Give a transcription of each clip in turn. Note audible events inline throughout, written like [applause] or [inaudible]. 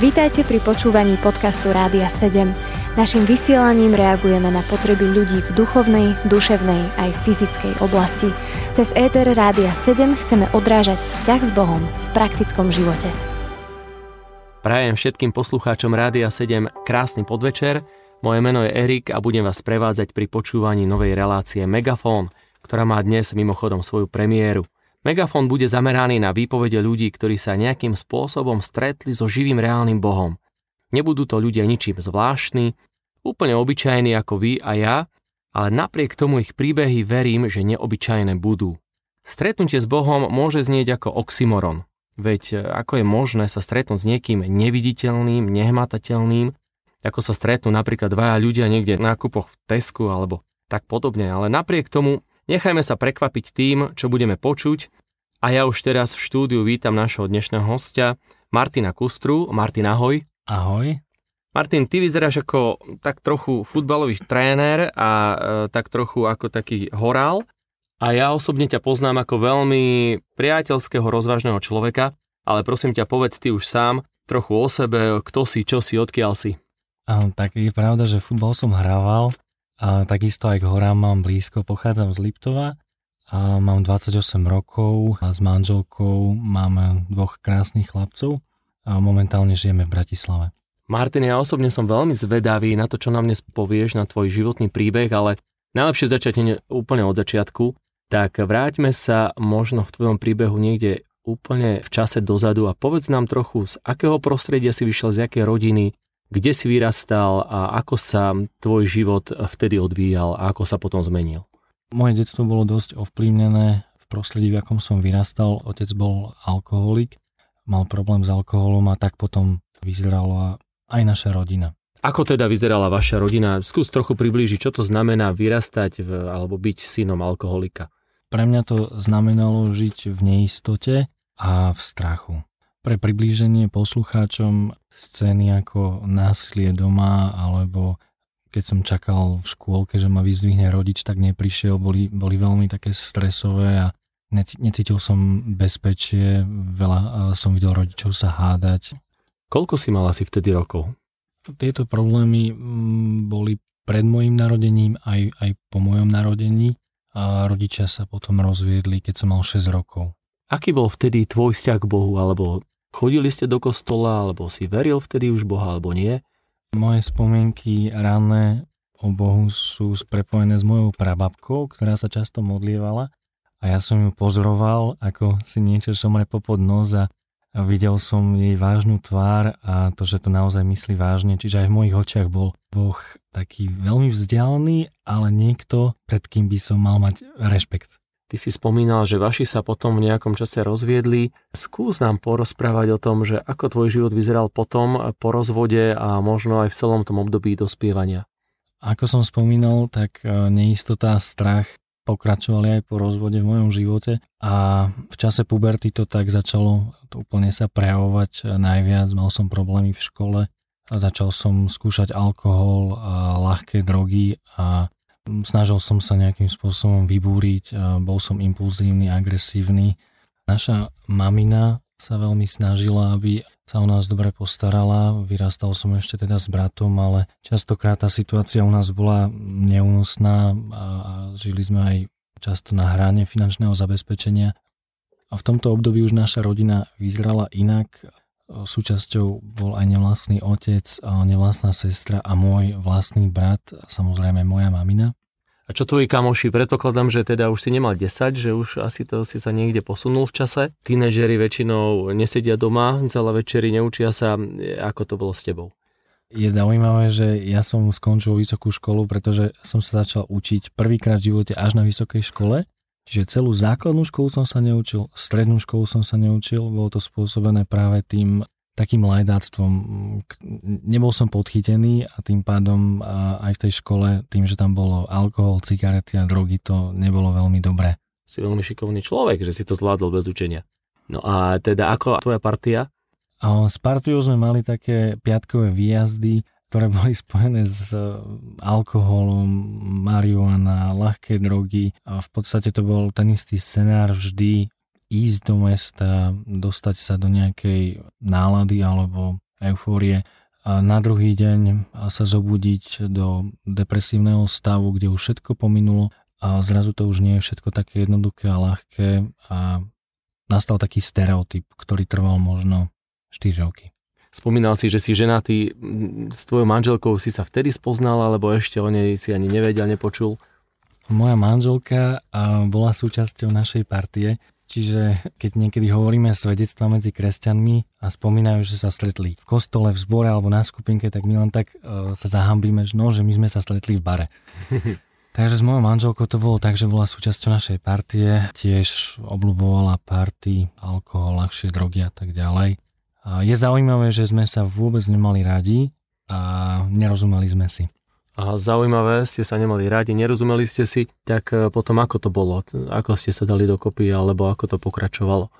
Vítajte pri počúvaní podcastu Rádia 7. Naším vysielaním reagujeme na potreby ľudí v duchovnej, duševnej aj fyzickej oblasti. Cez ETR Rádia 7 chceme odrážať vzťah s Bohom v praktickom živote. Prajem všetkým poslucháčom Rádia 7 krásny podvečer. Moje meno je Erik a budem vás prevádzať pri počúvaní novej relácie Megafón, ktorá má dnes mimochodom svoju premiéru. Megafón bude zameraný na výpovede ľudí, ktorí sa nejakým spôsobom stretli so živým reálnym Bohom. Nebudú to ľudia ničím zvláštni, úplne obyčajní ako vy a ja, ale napriek tomu ich príbehy verím, že neobyčajné budú. Stretnutie s Bohom môže znieť ako oxymoron. Veď e, ako je možné sa stretnúť s niekým neviditeľným, nehmatateľným, ako sa stretnú napríklad dvaja ľudia niekde na kúpoch v Tesku alebo tak podobne, ale napriek tomu Nechajme sa prekvapiť tým, čo budeme počuť a ja už teraz v štúdiu vítam našho dnešného hostia Martina Kustru. Martin, ahoj. Ahoj. Martin, ty vyzeráš ako tak trochu futbalový tréner a e, tak trochu ako taký horál. A ja osobne ťa poznám ako veľmi priateľského, rozvážneho človeka, ale prosím ťa, povedz ty už sám trochu o sebe, kto si, čo si, odkiaľ si. A, tak je pravda, že futbal som hrával, a takisto aj k horám mám blízko, pochádzam z Liptova, a mám 28 rokov a s manželkou máme dvoch krásnych chlapcov a momentálne žijeme v Bratislave. Martin, ja osobne som veľmi zvedavý na to, čo nám dnes povieš, na tvoj životný príbeh, ale najlepšie začať úplne od začiatku. Tak vráťme sa možno v tvojom príbehu niekde úplne v čase dozadu a povedz nám trochu, z akého prostredia si vyšiel, z akej rodiny, kde si vyrastal a ako sa tvoj život vtedy odvíjal a ako sa potom zmenil? Moje detstvo bolo dosť ovplyvnené v prostredí, v akom som vyrastal. Otec bol alkoholik, mal problém s alkoholom a tak potom vyzerala aj naša rodina. Ako teda vyzerala vaša rodina? Skús trochu priblížiť, čo to znamená vyrastať v, alebo byť synom alkoholika. Pre mňa to znamenalo žiť v neistote a v strachu. Pre priblíženie poslucháčom scény ako násilie doma alebo keď som čakal v škôlke, že ma vyzdvihne rodič, tak neprišiel, boli, boli veľmi také stresové a necítil som bezpečie, veľa som videl rodičov sa hádať. Koľko si mal asi vtedy rokov? Tieto problémy mm, boli pred môjim narodením aj, aj po mojom narodení a rodičia sa potom rozviedli, keď som mal 6 rokov. Aký bol vtedy tvoj vzťah k Bohu, alebo Chodili ste do kostola, alebo si veril vtedy už Boha, alebo nie? Moje spomienky ranné o Bohu sú prepojené s mojou prababkou, ktorá sa často modlievala a ja som ju pozoroval, ako si niečo šomre popod nos a videl som jej vážnu tvár a to, že to naozaj myslí vážne. Čiže aj v mojich očiach bol Boh taký veľmi vzdialený, ale niekto, pred kým by som mal mať rešpekt. Ty si spomínal, že vaši sa potom v nejakom čase rozviedli. Skús nám porozprávať o tom, že ako tvoj život vyzeral potom po rozvode a možno aj v celom tom období dospievania. Ako som spomínal, tak e, neistota a strach pokračovali aj po rozvode v mojom živote a v čase puberty to tak začalo to úplne sa prejavovať najviac. Mal som problémy v škole, a začal som skúšať alkohol a ľahké drogy a Snažil som sa nejakým spôsobom vybúriť, bol som impulzívny, agresívny. Naša mamina sa veľmi snažila, aby sa o nás dobre postarala. Vyrastal som ešte teda s bratom, ale častokrát tá situácia u nás bola neúnosná a žili sme aj často na hrane finančného zabezpečenia. A v tomto období už naša rodina vyzerala inak. Súčasťou bol aj nevlastný otec, nevlastná sestra a môj vlastný brat, samozrejme moja mamina. A čo tvoji kamoši? Predpokladám, že teda už si nemal 10, že už asi to si sa niekde posunul v čase. Tínežeri väčšinou nesedia doma, celé večery neučia sa. Ako to bolo s tebou? Je zaujímavé, že ja som skončil vysokú školu, pretože som sa začal učiť prvýkrát v živote až na vysokej škole. Čiže celú základnú školu som sa neučil, strednú školu som sa neučil, bolo to spôsobené práve tým takým lajdáctvom. Nebol som podchytený a tým pádom aj v tej škole, tým, že tam bolo alkohol, cigarety a drogy, to nebolo veľmi dobré. Si veľmi šikovný človek, že si to zvládol bez učenia. No a teda ako tvoja partia? A s partiou sme mali také piatkové výjazdy, ktoré boli spojené s e, alkoholom, marihuana, ľahké drogy a v podstate to bol ten istý scenár vždy ísť do mesta, dostať sa do nejakej nálady alebo eufórie a na druhý deň sa zobudiť do depresívneho stavu, kde už všetko pominulo a zrazu to už nie je všetko také jednoduché a ľahké a nastal taký stereotyp, ktorý trval možno 4 roky. Spomínal si, že si ženatý, s tvojou manželkou si sa vtedy spoznal, alebo ešte o nej si ani nevedel, nepočul? Moja manželka bola súčasťou našej partie, čiže keď niekedy hovoríme svedectva medzi kresťanmi a spomínajú, že sa stretli v kostole, v zbore alebo na skupinke, tak my len tak uh, sa zahambíme, že, no, že my sme sa stretli v bare. [laughs] Takže s mojou manželkou to bolo tak, že bola súčasťou našej partie, tiež obľúbovala party, alkohol, ľahšie drogy a tak ďalej. Je zaujímavé, že sme sa vôbec nemali radi a nerozumeli sme si. A zaujímavé, ste sa nemali radi, nerozumeli ste si, tak e, potom ako to bolo? Ako ste sa dali dokopy, alebo ako to pokračovalo?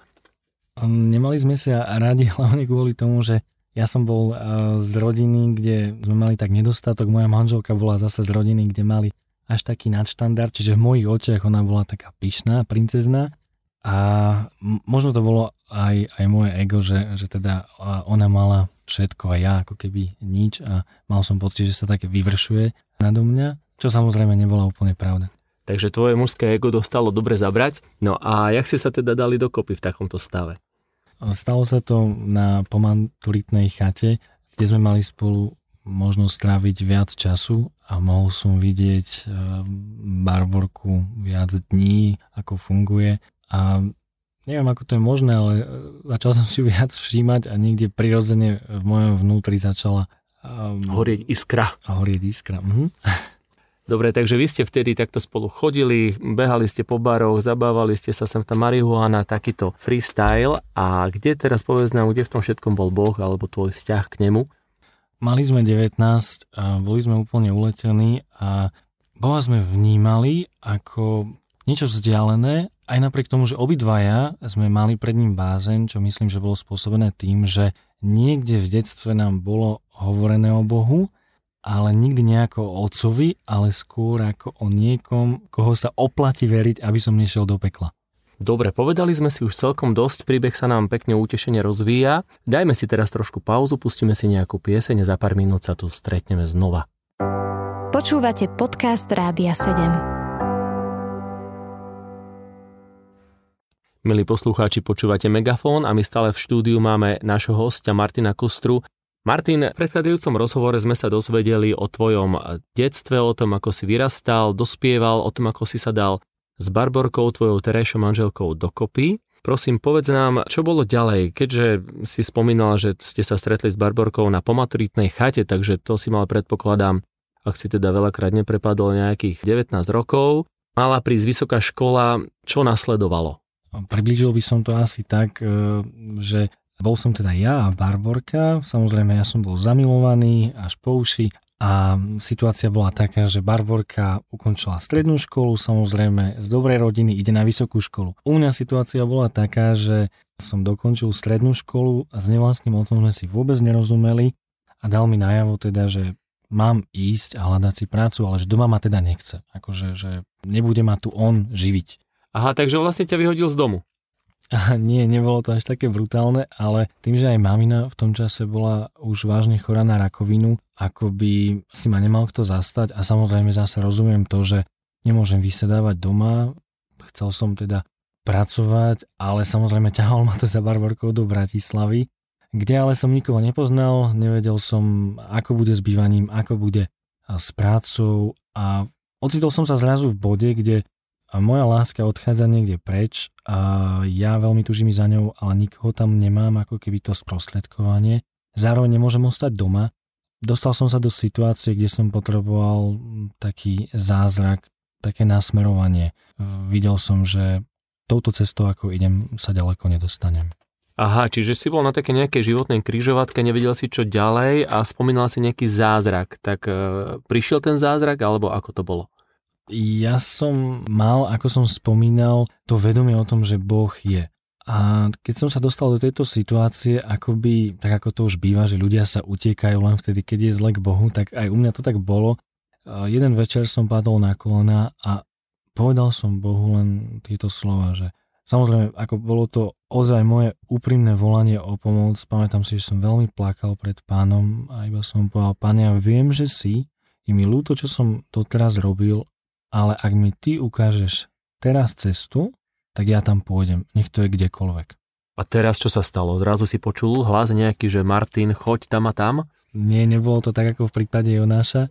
Nemali sme sa radi [laughs] hlavne kvôli tomu, že ja som bol e, z rodiny, kde sme mali tak nedostatok, moja manželka bola zase z rodiny, kde mali až taký nadštandard, čiže v mojich očiach ona bola taká pyšná, princezná a možno to bolo aj, aj moje ego, že, že teda ona mala všetko a ja ako keby nič a mal som pocit, že sa také vyvršuje nado mňa, čo samozrejme nebola úplne pravda. Takže tvoje mužské ego dostalo dobre zabrať. No a jak ste sa teda dali dokopy v takomto stave? Stalo sa to na pomaturitnej chate, kde sme mali spolu možnosť stráviť viac času a mohol som vidieť e, Barborku viac dní, ako funguje a neviem, ako to je možné, ale e, začal som si [laughs] viac všímať a niekde prirodzene v mojom vnútri začala um, horieť iskra. Horieť iskra. Mhm. [laughs] Dobre, takže vy ste vtedy takto spolu chodili, behali ste po baroch, zabávali ste sa sem tam marihuana, takýto freestyle a kde teraz povedz nám, kde v tom všetkom bol Boh alebo tvoj vzťah k nemu? Mali sme 19 a boli sme úplne uletení a Boha sme vnímali ako niečo vzdialené, aj napriek tomu, že obidvaja sme mali pred ním bázeň, čo myslím, že bolo spôsobené tým, že niekde v detstve nám bolo hovorené o Bohu, ale nikdy nejako o otcovi, ale skôr ako o niekom, koho sa oplatí veriť, aby som nešiel do pekla. Dobre, povedali sme si už celkom dosť, príbeh sa nám pekne utešene rozvíja. Dajme si teraz trošku pauzu, pustíme si nejakú pieseň a za pár minút sa tu stretneme znova. Počúvate podcast Rádia 7. Milí poslucháči, počúvate Megafón a my stále v štúdiu máme nášho hostia Martina Kustru. Martin, v predchádzajúcom rozhovore sme sa dozvedeli o tvojom detstve, o tom, ako si vyrastal, dospieval, o tom, ako si sa dal s Barborkou, tvojou terajšou manželkou, dokopy. Prosím, povedz nám, čo bolo ďalej, keďže si spomínal, že ste sa stretli s Barborkou na pomaturitnej chate, takže to si mal predpokladám, ak si teda veľakrát neprepadol nejakých 19 rokov. Mala prísť vysoká škola, čo nasledovalo? Priblížil by som to asi tak, e, že bol som teda ja a Barborka, samozrejme ja som bol zamilovaný až po uši a situácia bola taká, že Barborka ukončila strednú školu, samozrejme z dobrej rodiny ide na vysokú školu. U mňa situácia bola taká, že som dokončil strednú školu a s nevlastným otcom sme si vôbec nerozumeli a dal mi najavo teda, že mám ísť a hľadať si prácu, ale že doma ma teda nechce. Akože, že nebude ma tu on živiť. Aha, takže vlastne ťa vyhodil z domu. A nie, nebolo to až také brutálne, ale tým, že aj mamina v tom čase bola už vážne chorá na rakovinu, ako by si ma nemal kto zastať a samozrejme zase rozumiem to, že nemôžem vysedávať doma, chcel som teda pracovať, ale samozrejme ťahal ma to za Barborkou do Bratislavy, kde ale som nikoho nepoznal, nevedel som, ako bude s bývaním, ako bude s prácou a ocitol som sa zrazu v bode, kde moja láska odchádza niekde preč a ja veľmi tužím za ňou, ale nikoho tam nemám, ako keby to sprostredkovanie. Zároveň nemôžem ostať doma. Dostal som sa do situácie, kde som potreboval taký zázrak, také nasmerovanie. Videl som, že touto cestou, ako idem, sa ďaleko nedostanem. Aha, čiže si bol na také nejakej životnej kryžovatke, nevedel si čo ďalej a spomínal si nejaký zázrak. Tak e, prišiel ten zázrak, alebo ako to bolo? Ja som mal, ako som spomínal, to vedomie o tom, že Boh je. A keď som sa dostal do tejto situácie, akoby, tak ako to už býva, že ľudia sa utiekajú len vtedy, keď je zle k Bohu, tak aj u mňa to tak bolo. Jeden večer som padol na kolena a povedal som Bohu len tieto slova, že Samozrejme, ako bolo to ozaj moje úprimné volanie o pomoc, pamätám si, že som veľmi plakal pred pánom a iba som povedal, pán, ja viem, že si, je mi ľúto, čo som doteraz robil, ale ak mi ty ukážeš teraz cestu, tak ja tam pôjdem, nech to je kdekoľvek. A teraz čo sa stalo? Zrazu si počul hlas nejaký, že Martin, choď tam a tam? Nie, nebolo to tak ako v prípade Jonáša,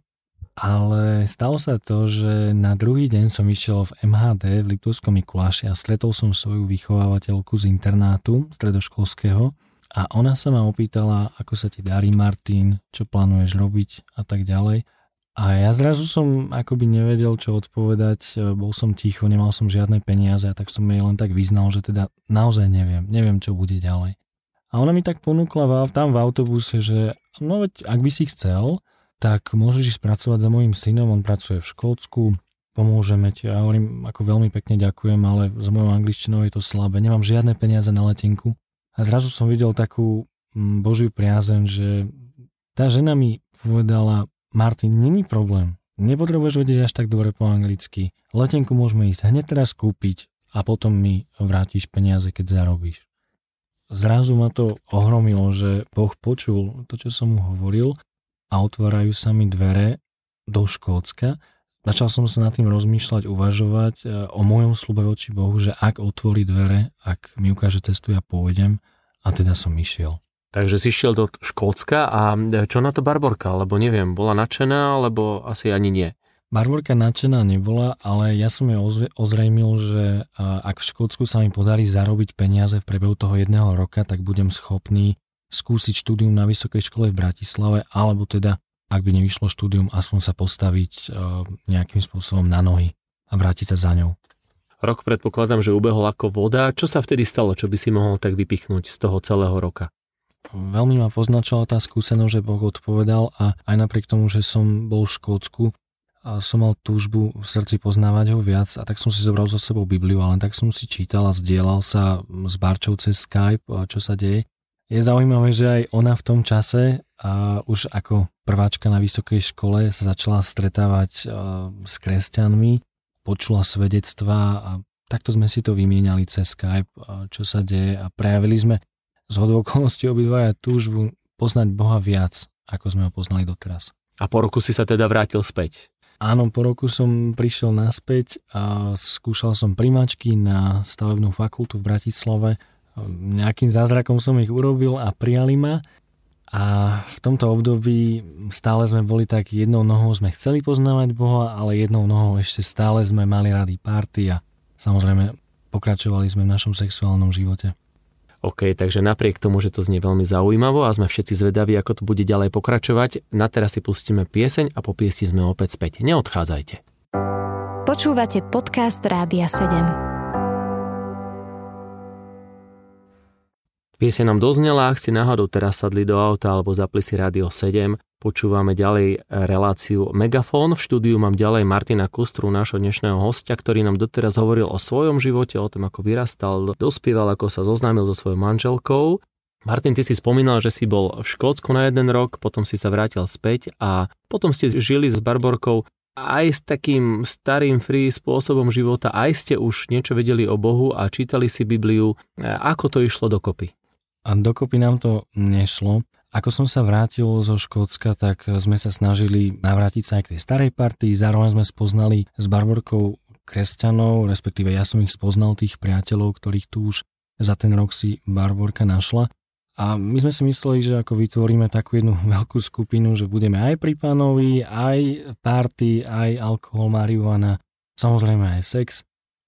ale stalo sa to, že na druhý deň som išiel v MHD v Liptovskom Mikuláši a stretol som svoju vychovávateľku z internátu stredoškolského a ona sa ma opýtala, ako sa ti darí Martin, čo plánuješ robiť a tak ďalej. A ja zrazu som akoby nevedel, čo odpovedať, bol som ticho, nemal som žiadne peniaze a tak som jej len tak vyznal, že teda naozaj neviem, neviem, čo bude ďalej. A ona mi tak ponúkla tam v autobuse, že no veď ak by si chcel, tak môžeš ísť pracovať za mojim synom, on pracuje v Škótsku, pomôžeme ti. Ja hovorím, ako veľmi pekne ďakujem, ale za mojou angličtinou je to slabé, nemám žiadne peniaze na letenku. A zrazu som videl takú mm, božiu priazen, že tá žena mi povedala, Martin, není problém. Nepotrebuješ vedieť až tak dobre po anglicky. Letenku môžeme ísť hneď teraz kúpiť a potom mi vrátiš peniaze, keď zarobíš. Zrazu ma to ohromilo, že Boh počul to, čo som mu hovoril a otvárajú sa mi dvere do Škótska. Začal som sa nad tým rozmýšľať, uvažovať e, o mojom slube voči Bohu, že ak otvorí dvere, ak mi ukáže cestu, ja pôjdem a teda som išiel. Takže si šiel do Škótska a čo na to Barborka? Lebo neviem, bola nadšená, alebo asi ani nie. Barborka nadšená nebola, ale ja som jej ozrejmil, že ak v Škótsku sa mi podarí zarobiť peniaze v priebehu toho jedného roka, tak budem schopný skúsiť štúdium na vysokej škole v Bratislave, alebo teda, ak by nevyšlo štúdium, aspoň sa postaviť nejakým spôsobom na nohy a vrátiť sa za ňou. Rok predpokladám, že ubehol ako voda. Čo sa vtedy stalo, čo by si mohol tak vypichnúť z toho celého roka? Veľmi ma poznačila tá skúsenosť, že Boh odpovedal a aj napriek tomu, že som bol v Škótsku, a som mal túžbu v srdci poznávať ho viac a tak som si zobral za sebou Bibliu, ale tak som si čítal a zdieľal sa s Barčou cez Skype, čo sa deje. Je zaujímavé, že aj ona v tom čase a už ako prváčka na vysokej škole sa začala stretávať s kresťanmi, počula svedectvá a takto sme si to vymieniali cez Skype, čo sa deje a prejavili sme z okolností obidvaja túžbu poznať Boha viac, ako sme ho poznali doteraz. A po roku si sa teda vrátil späť? Áno, po roku som prišiel naspäť a skúšal som primačky na stavebnú fakultu v Bratislave. Nejakým zázrakom som ich urobil a prijali ma. A v tomto období stále sme boli tak, jednou nohou sme chceli poznávať Boha, ale jednou nohou ešte stále sme mali rady párty a samozrejme pokračovali sme v našom sexuálnom živote. OK, takže napriek tomu, že to znie veľmi zaujímavo a sme všetci zvedaví, ako to bude ďalej pokračovať, na teraz si pustíme pieseň a po piesi sme opäť späť. Neodchádzajte. Počúvate podcast Rádia 7. Pieseň nám doznela, ak ste náhodou teraz sadli do auta alebo zapli si Rádio 7, Počúvame ďalej reláciu Megafón. V štúdiu mám ďalej Martina Kustru, nášho dnešného hostia, ktorý nám doteraz hovoril o svojom živote, o tom, ako vyrastal, dospieval, ako sa zoznámil so svojou manželkou. Martin, ty si spomínal, že si bol v Škótsku na jeden rok, potom si sa vrátil späť a potom ste žili s Barborkou aj s takým starým free spôsobom života, aj ste už niečo vedeli o Bohu a čítali si Bibliu. Ako to išlo dokopy? A dokopy nám to nešlo. Ako som sa vrátil zo Škótska, tak sme sa snažili navrátiť sa aj k tej starej partii, zároveň sme spoznali s Barborkou kresťanov, respektíve ja som ich spoznal, tých priateľov, ktorých tu už za ten rok si Barborka našla. A my sme si mysleli, že ako vytvoríme takú jednu [laughs] veľkú skupinu, že budeme aj pri pánovi, aj party, aj alkohol, marihuana, samozrejme aj sex.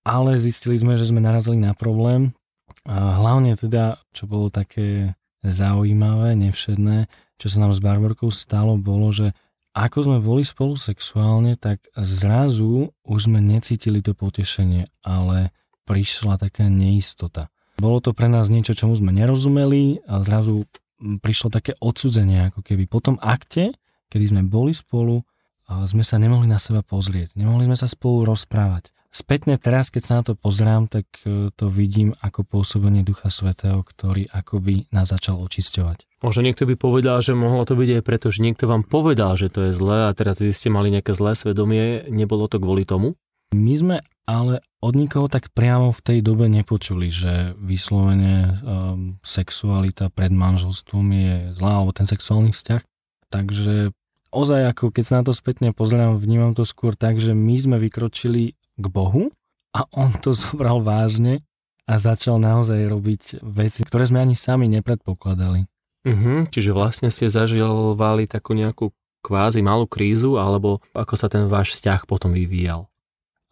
Ale zistili sme, že sme narazili na problém. A hlavne teda, čo bolo také zaujímavé, nevšedné, čo sa nám s Barborkou stalo, bolo, že ako sme boli spolu sexuálne, tak zrazu už sme necítili to potešenie, ale prišla taká neistota. Bolo to pre nás niečo, čomu sme nerozumeli a zrazu prišlo také odsudzenie, ako keby po tom akte, kedy sme boli spolu, sme sa nemohli na seba pozrieť, nemohli sme sa spolu rozprávať. Spätne teraz, keď sa na to pozrám, tak e, to vidím ako pôsobenie Ducha Svetého, ktorý akoby nás začal očisťovať. Možno niekto by povedal, že mohlo to byť aj preto, že niekto vám povedal, že to je zlé a teraz vy ste mali nejaké zlé svedomie. Nebolo to kvôli tomu? My sme ale od nikoho tak priamo v tej dobe nepočuli, že vyslovene um, sexualita pred manželstvom je zlá, alebo ten sexuálny vzťah. Takže ozaj, ako keď sa na to spätne pozerám, vnímam to skôr tak, že my sme vykročili k Bohu a on to [laughs] zobral vážne a začal naozaj robiť veci, ktoré sme ani sami nepredpokladali. Uh-huh, čiže vlastne ste zažívali takú nejakú kvázi malú krízu, alebo ako sa ten váš vzťah potom vyvíjal?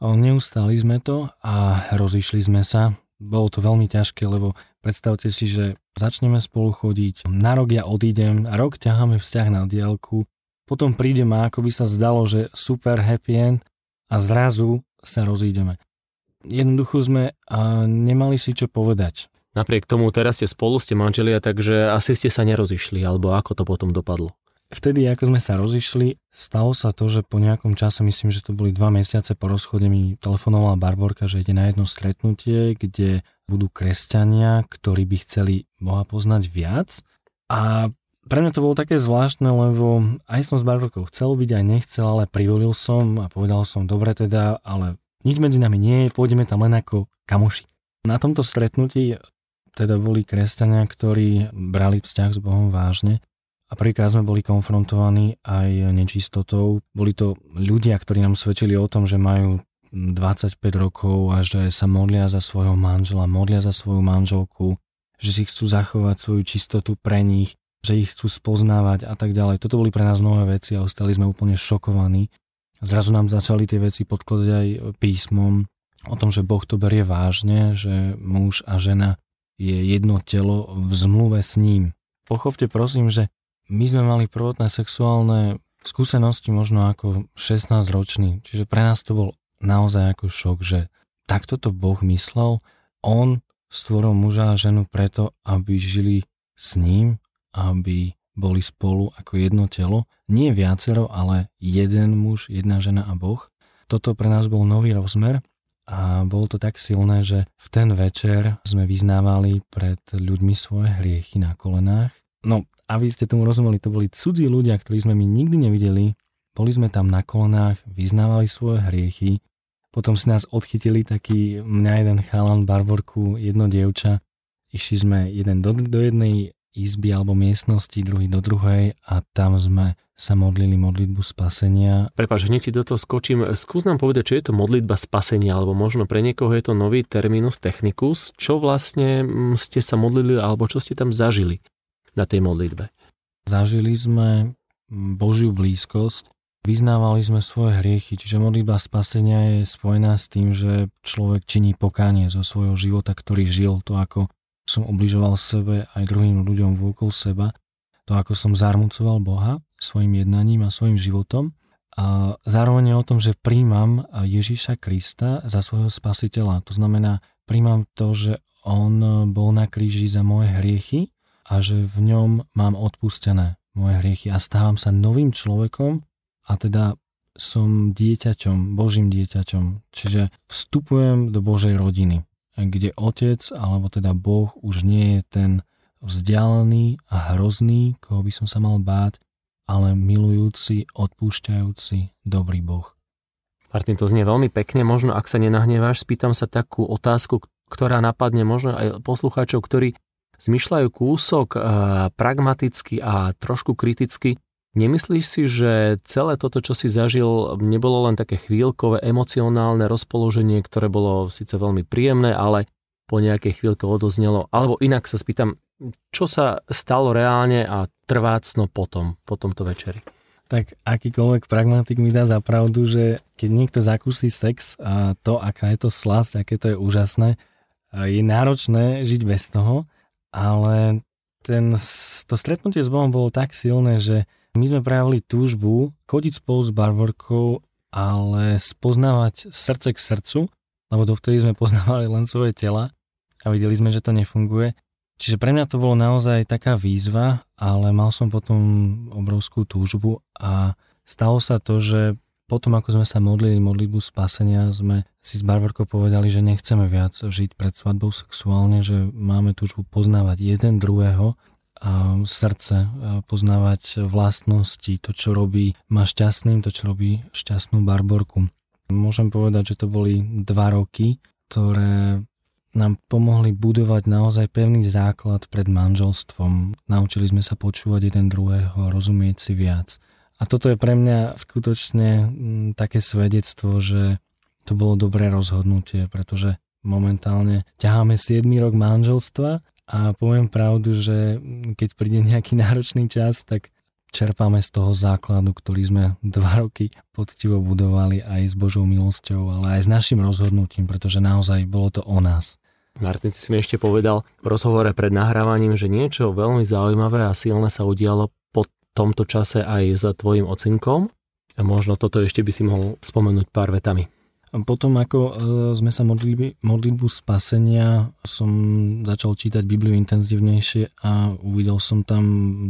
Neustali sme to a rozišli sme sa. Bolo to veľmi ťažké, lebo predstavte si, že začneme spolu chodiť, na rok ja odídem, rok ťaháme vzťah na diálku, potom príde ma, ako by sa zdalo, že super happy end a zrazu sa rozídeme. Jednoducho sme a nemali si čo povedať. Napriek tomu teraz ste spolu, ste manželia, takže asi ste sa nerozišli, alebo ako to potom dopadlo? Vtedy, ako sme sa rozišli, stalo sa to, že po nejakom čase, myslím, že to boli dva mesiace po rozchode, mi telefonovala Barborka, že ide na jedno stretnutie, kde budú kresťania, ktorí by chceli Boha poznať viac. A pre mňa to bolo také zvláštne, lebo aj som s Barborkou chcel byť, aj nechcel, ale privolil som a povedal som, dobre teda, ale nič medzi nami nie je, pôjdeme tam len ako kamoši. Na tomto stretnutí teda boli kresťania, ktorí brali vzťah s Bohom vážne a prvýkrát sme boli konfrontovaní aj nečistotou. Boli to ľudia, ktorí nám svedčili o tom, že majú 25 rokov a že sa modlia za svojho manžela, modlia za svoju manželku, že si chcú zachovať svoju čistotu pre nich, že ich chcú spoznávať a tak ďalej. Toto boli pre nás nové veci a ostali sme úplne šokovaní. Zrazu nám začali tie veci podkladať aj písmom o tom, že Boh to berie vážne, že muž a žena je jedno telo v zmluve s ním. Pochopte prosím, že my sme mali prvotné sexuálne skúsenosti možno ako 16 ročný, čiže pre nás to bol naozaj ako šok, že takto to Boh myslel, on stvoril muža a ženu preto, aby žili s ním, aby boli spolu ako jedno telo, nie viacero, ale jeden muž, jedna žena a Boh. Toto pre nás bol nový rozmer a bolo to tak silné, že v ten večer sme vyznávali pred ľuďmi svoje hriechy na kolenách. No aby ste tomu rozumeli, to boli cudzí ľudia, ktorí sme my nikdy nevideli. Boli sme tam na kolenách, vyznávali svoje hriechy, potom si nás odchytili taký mňa jeden chalan, barborku, jedno dievča. Išli sme jeden do, do jednej izby alebo miestnosti, druhý do druhej a tam sme sa modlili modlitbu spasenia. Prepač, hneď ti do toho skočím. Skús nám povedať, čo je to modlitba spasenia, alebo možno pre niekoho je to nový terminus technicus. Čo vlastne mm, ste sa modlili, alebo čo ste tam zažili? na tej modlitbe. Zažili sme Božiu blízkosť, vyznávali sme svoje hriechy, čiže modlitba spasenia je spojená s tým, že človek činí pokánie zo svojho života, ktorý žil, to ako som obližoval sebe aj druhým ľuďom vôkol seba, to ako som zarmucoval Boha svojim jednaním a svojim životom a zároveň o tom, že príjmam Ježíša Krista za svojho spasiteľa. To znamená, príjmam to, že on bol na kríži za moje hriechy a že v ňom mám odpustené moje hriechy a stávam sa novým človekom a teda som dieťaťom, Božím dieťaťom. Čiže vstupujem do Božej rodiny, kde otec, alebo teda Boh už nie je ten vzdialený a hrozný, koho by som sa mal báť, ale milujúci, odpúšťajúci, dobrý Boh. Martin, to znie veľmi pekne. Možno, ak sa nenahneváš, spýtam sa takú otázku, ktorá napadne možno aj poslucháčov, ktorí zmyšľajú kúsok e, pragmaticky a trošku kriticky. Nemyslíš si, že celé toto, čo si zažil, nebolo len také chvíľkové emocionálne rozpoloženie, ktoré bolo síce veľmi príjemné, ale po nejakej chvíľke odoznelo? Alebo inak sa spýtam, čo sa stalo reálne a trvácno potom, po tomto večeri? Tak akýkoľvek pragmatik mi dá za pravdu, že keď niekto zakúsi sex a to, aká je to slasť, aké to je úžasné, je náročné žiť bez toho ale ten, to stretnutie s Bohom bolo tak silné, že my sme prejavili túžbu chodiť spolu s Barborkou, ale spoznávať srdce k srdcu, lebo dovtedy sme [laughs] poznávali len svoje tela a videli sme, že to nefunguje. Čiže pre mňa to bolo naozaj taká výzva, ale mal som potom obrovskú túžbu a stalo sa to, že potom, ako sme sa modlili modlitbu spasenia, sme si s Barbarkou povedali, že nechceme viac žiť pred svadbou sexuálne, že máme túžbu poznávať jeden druhého srdce, poznávať vlastnosti, to, čo robí ma šťastným, to, čo robí šťastnú Barborku. Môžem povedať, že to boli dva roky, ktoré nám pomohli budovať naozaj pevný základ pred manželstvom. Naučili sme sa počúvať jeden druhého, rozumieť si viac. A toto je pre mňa skutočne mm, také svedectvo, že to bolo dobré rozhodnutie, pretože momentálne ťaháme 7 rok manželstva a poviem pravdu, že keď príde nejaký náročný čas, tak čerpáme z toho základu, ktorý sme dva roky poctivo budovali aj s Božou milosťou, ale aj s našim rozhodnutím, pretože naozaj bolo to o nás. Martin, si mi ešte povedal v rozhovore pred nahrávaním, že niečo veľmi zaujímavé a silné sa udialo po tomto čase aj s tvojim ocinkom. A možno toto ešte by si mohol spomenúť pár vetami. Potom, ako e, sme sa modlili modlitbu spasenia, som začal čítať Bibliu intenzívnejšie a uvidel som tam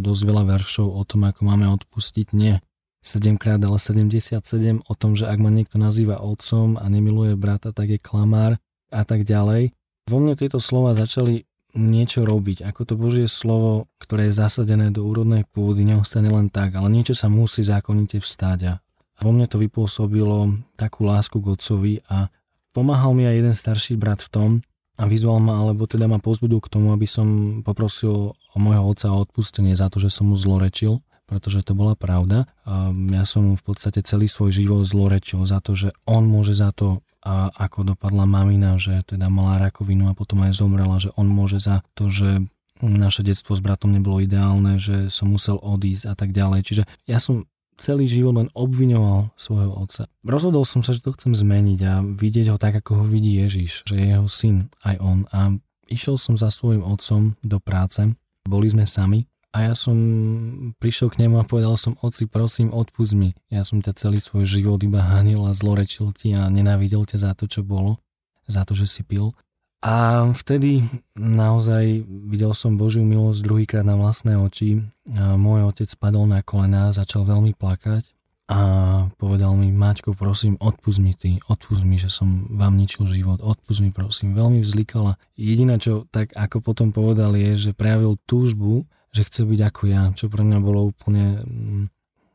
dosť veľa veršov o tom, ako máme odpustiť. Nie 7 krát, ale 77 o tom, že ak ma niekto nazýva otcom a nemiluje brata, tak je klamár a tak ďalej. Vo mne tieto slova začali niečo robiť, ako to Božie slovo, ktoré je zasadené do úrodnej pôdy, neostane len tak, ale niečo sa musí zákonite vstáť a vo mne to vypôsobilo takú lásku k otcovi a pomáhal mi aj jeden starší brat v tom a vyzval ma, alebo teda ma pozbudil k tomu, aby som poprosil o môjho otca o odpustenie za to, že som mu zlorečil, pretože to bola pravda. A ja som mu v podstate celý svoj život zlorečil za to, že on môže za to, a ako dopadla mamina, že teda mala rakovinu a potom aj zomrela, že on môže za to, že naše detstvo s bratom nebolo ideálne, že som musel odísť a tak ďalej. Čiže ja som celý život len obviňoval svojho otca. Rozhodol som sa, že to chcem zmeniť a vidieť ho tak, ako ho vidí Ježiš, že je jeho syn, aj on. A išiel som za svojim otcom do práce, boli sme sami a ja som prišiel k nemu a povedal som, oci, prosím, odpust mi. Ja som ťa celý svoj život iba hanil a zlorečil ti a nenávidel ťa za to, čo bolo, za to, že si pil. A vtedy naozaj videl som Božiu milosť druhýkrát na vlastné oči. A môj otec spadol na kolená, začal veľmi plakať a povedal mi, Maťko, prosím, odpust mi ty, odpust mi, že som vám ničil život, odpust mi, prosím. Veľmi vzlikala. Jediné, čo tak ako potom povedal, je, že prejavil túžbu, že chce byť ako ja, čo pre mňa bolo úplne mm,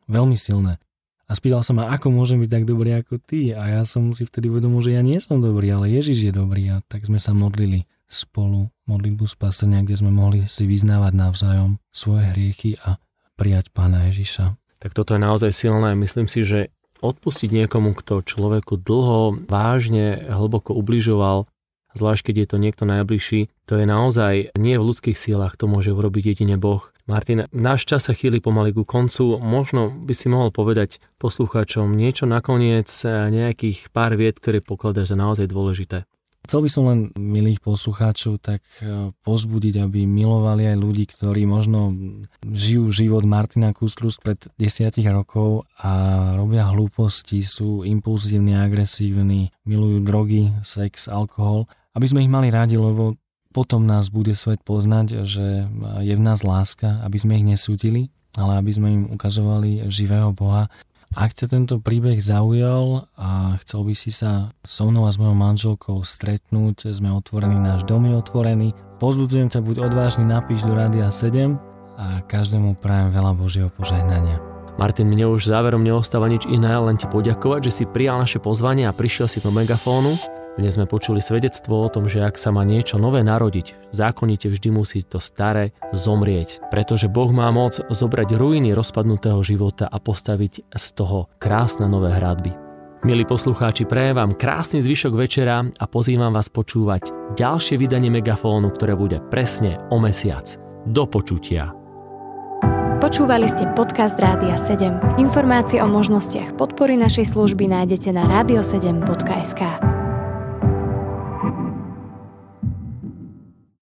veľmi silné. A spýtal sa ma, ako môžem byť tak dobrý ako ty? A ja som si vtedy uvedomil, že ja nie som dobrý, ale Ježiš je dobrý. A tak sme sa modlili spolu modlitbu spasenia, kde sme mohli si vyznávať navzájom svoje hriechy a prijať Pána Ježiša. Tak toto je naozaj silné. Myslím si, že odpustiť niekomu, kto človeku dlho, vážne, hlboko ubližoval, zvlášť keď je to niekto najbližší, to je naozaj nie v ľudských sílach, to môže urobiť jedine Boh. Martin, náš čas sa chýli pomaly ku koncu, možno by si mohol povedať poslucháčom niečo nakoniec, nejakých pár viet, ktoré pokladáš za naozaj dôležité. Chcel by som len milých poslucháčov tak e, pozbudiť, aby milovali aj ľudí, ktorí možno žijú život Martina Kustrus pred desiatich rokov a robia hlúposti, sú impulzívni, agresívni, milujú drogy, sex, alkohol aby sme ich mali radi, lebo potom nás bude svet poznať, že je v nás láska, aby sme ich nesúdili, ale aby sme im ukazovali živého Boha. Ak ťa tento príbeh zaujal a chcel by si sa so mnou a s mojou manželkou stretnúť, sme otvorení, náš dom je otvorený. Pozbudzujem ťa, buď odvážny, napíš do Rádia 7 a každému prajem veľa Božieho požehnania. Martin, mne už záverom neostáva nič iné, len ti poďakovať, že si prijal naše pozvanie a prišiel si do megafónu. Dnes sme počuli svedectvo o tom, že ak sa má niečo nové narodiť, zákonite vždy musí to staré zomrieť, pretože Boh má moc zobrať ruiny rozpadnutého života a postaviť z toho krásne nové hradby. Milí poslucháči, prajem vám krásny zvyšok večera a pozývam vás počúvať ďalšie vydanie Megafónu, ktoré bude presne o mesiac. Do počutia. Počúvali ste podcast Rádia 7. Informácie o možnostiach podpory našej služby nájdete na radio7.sk.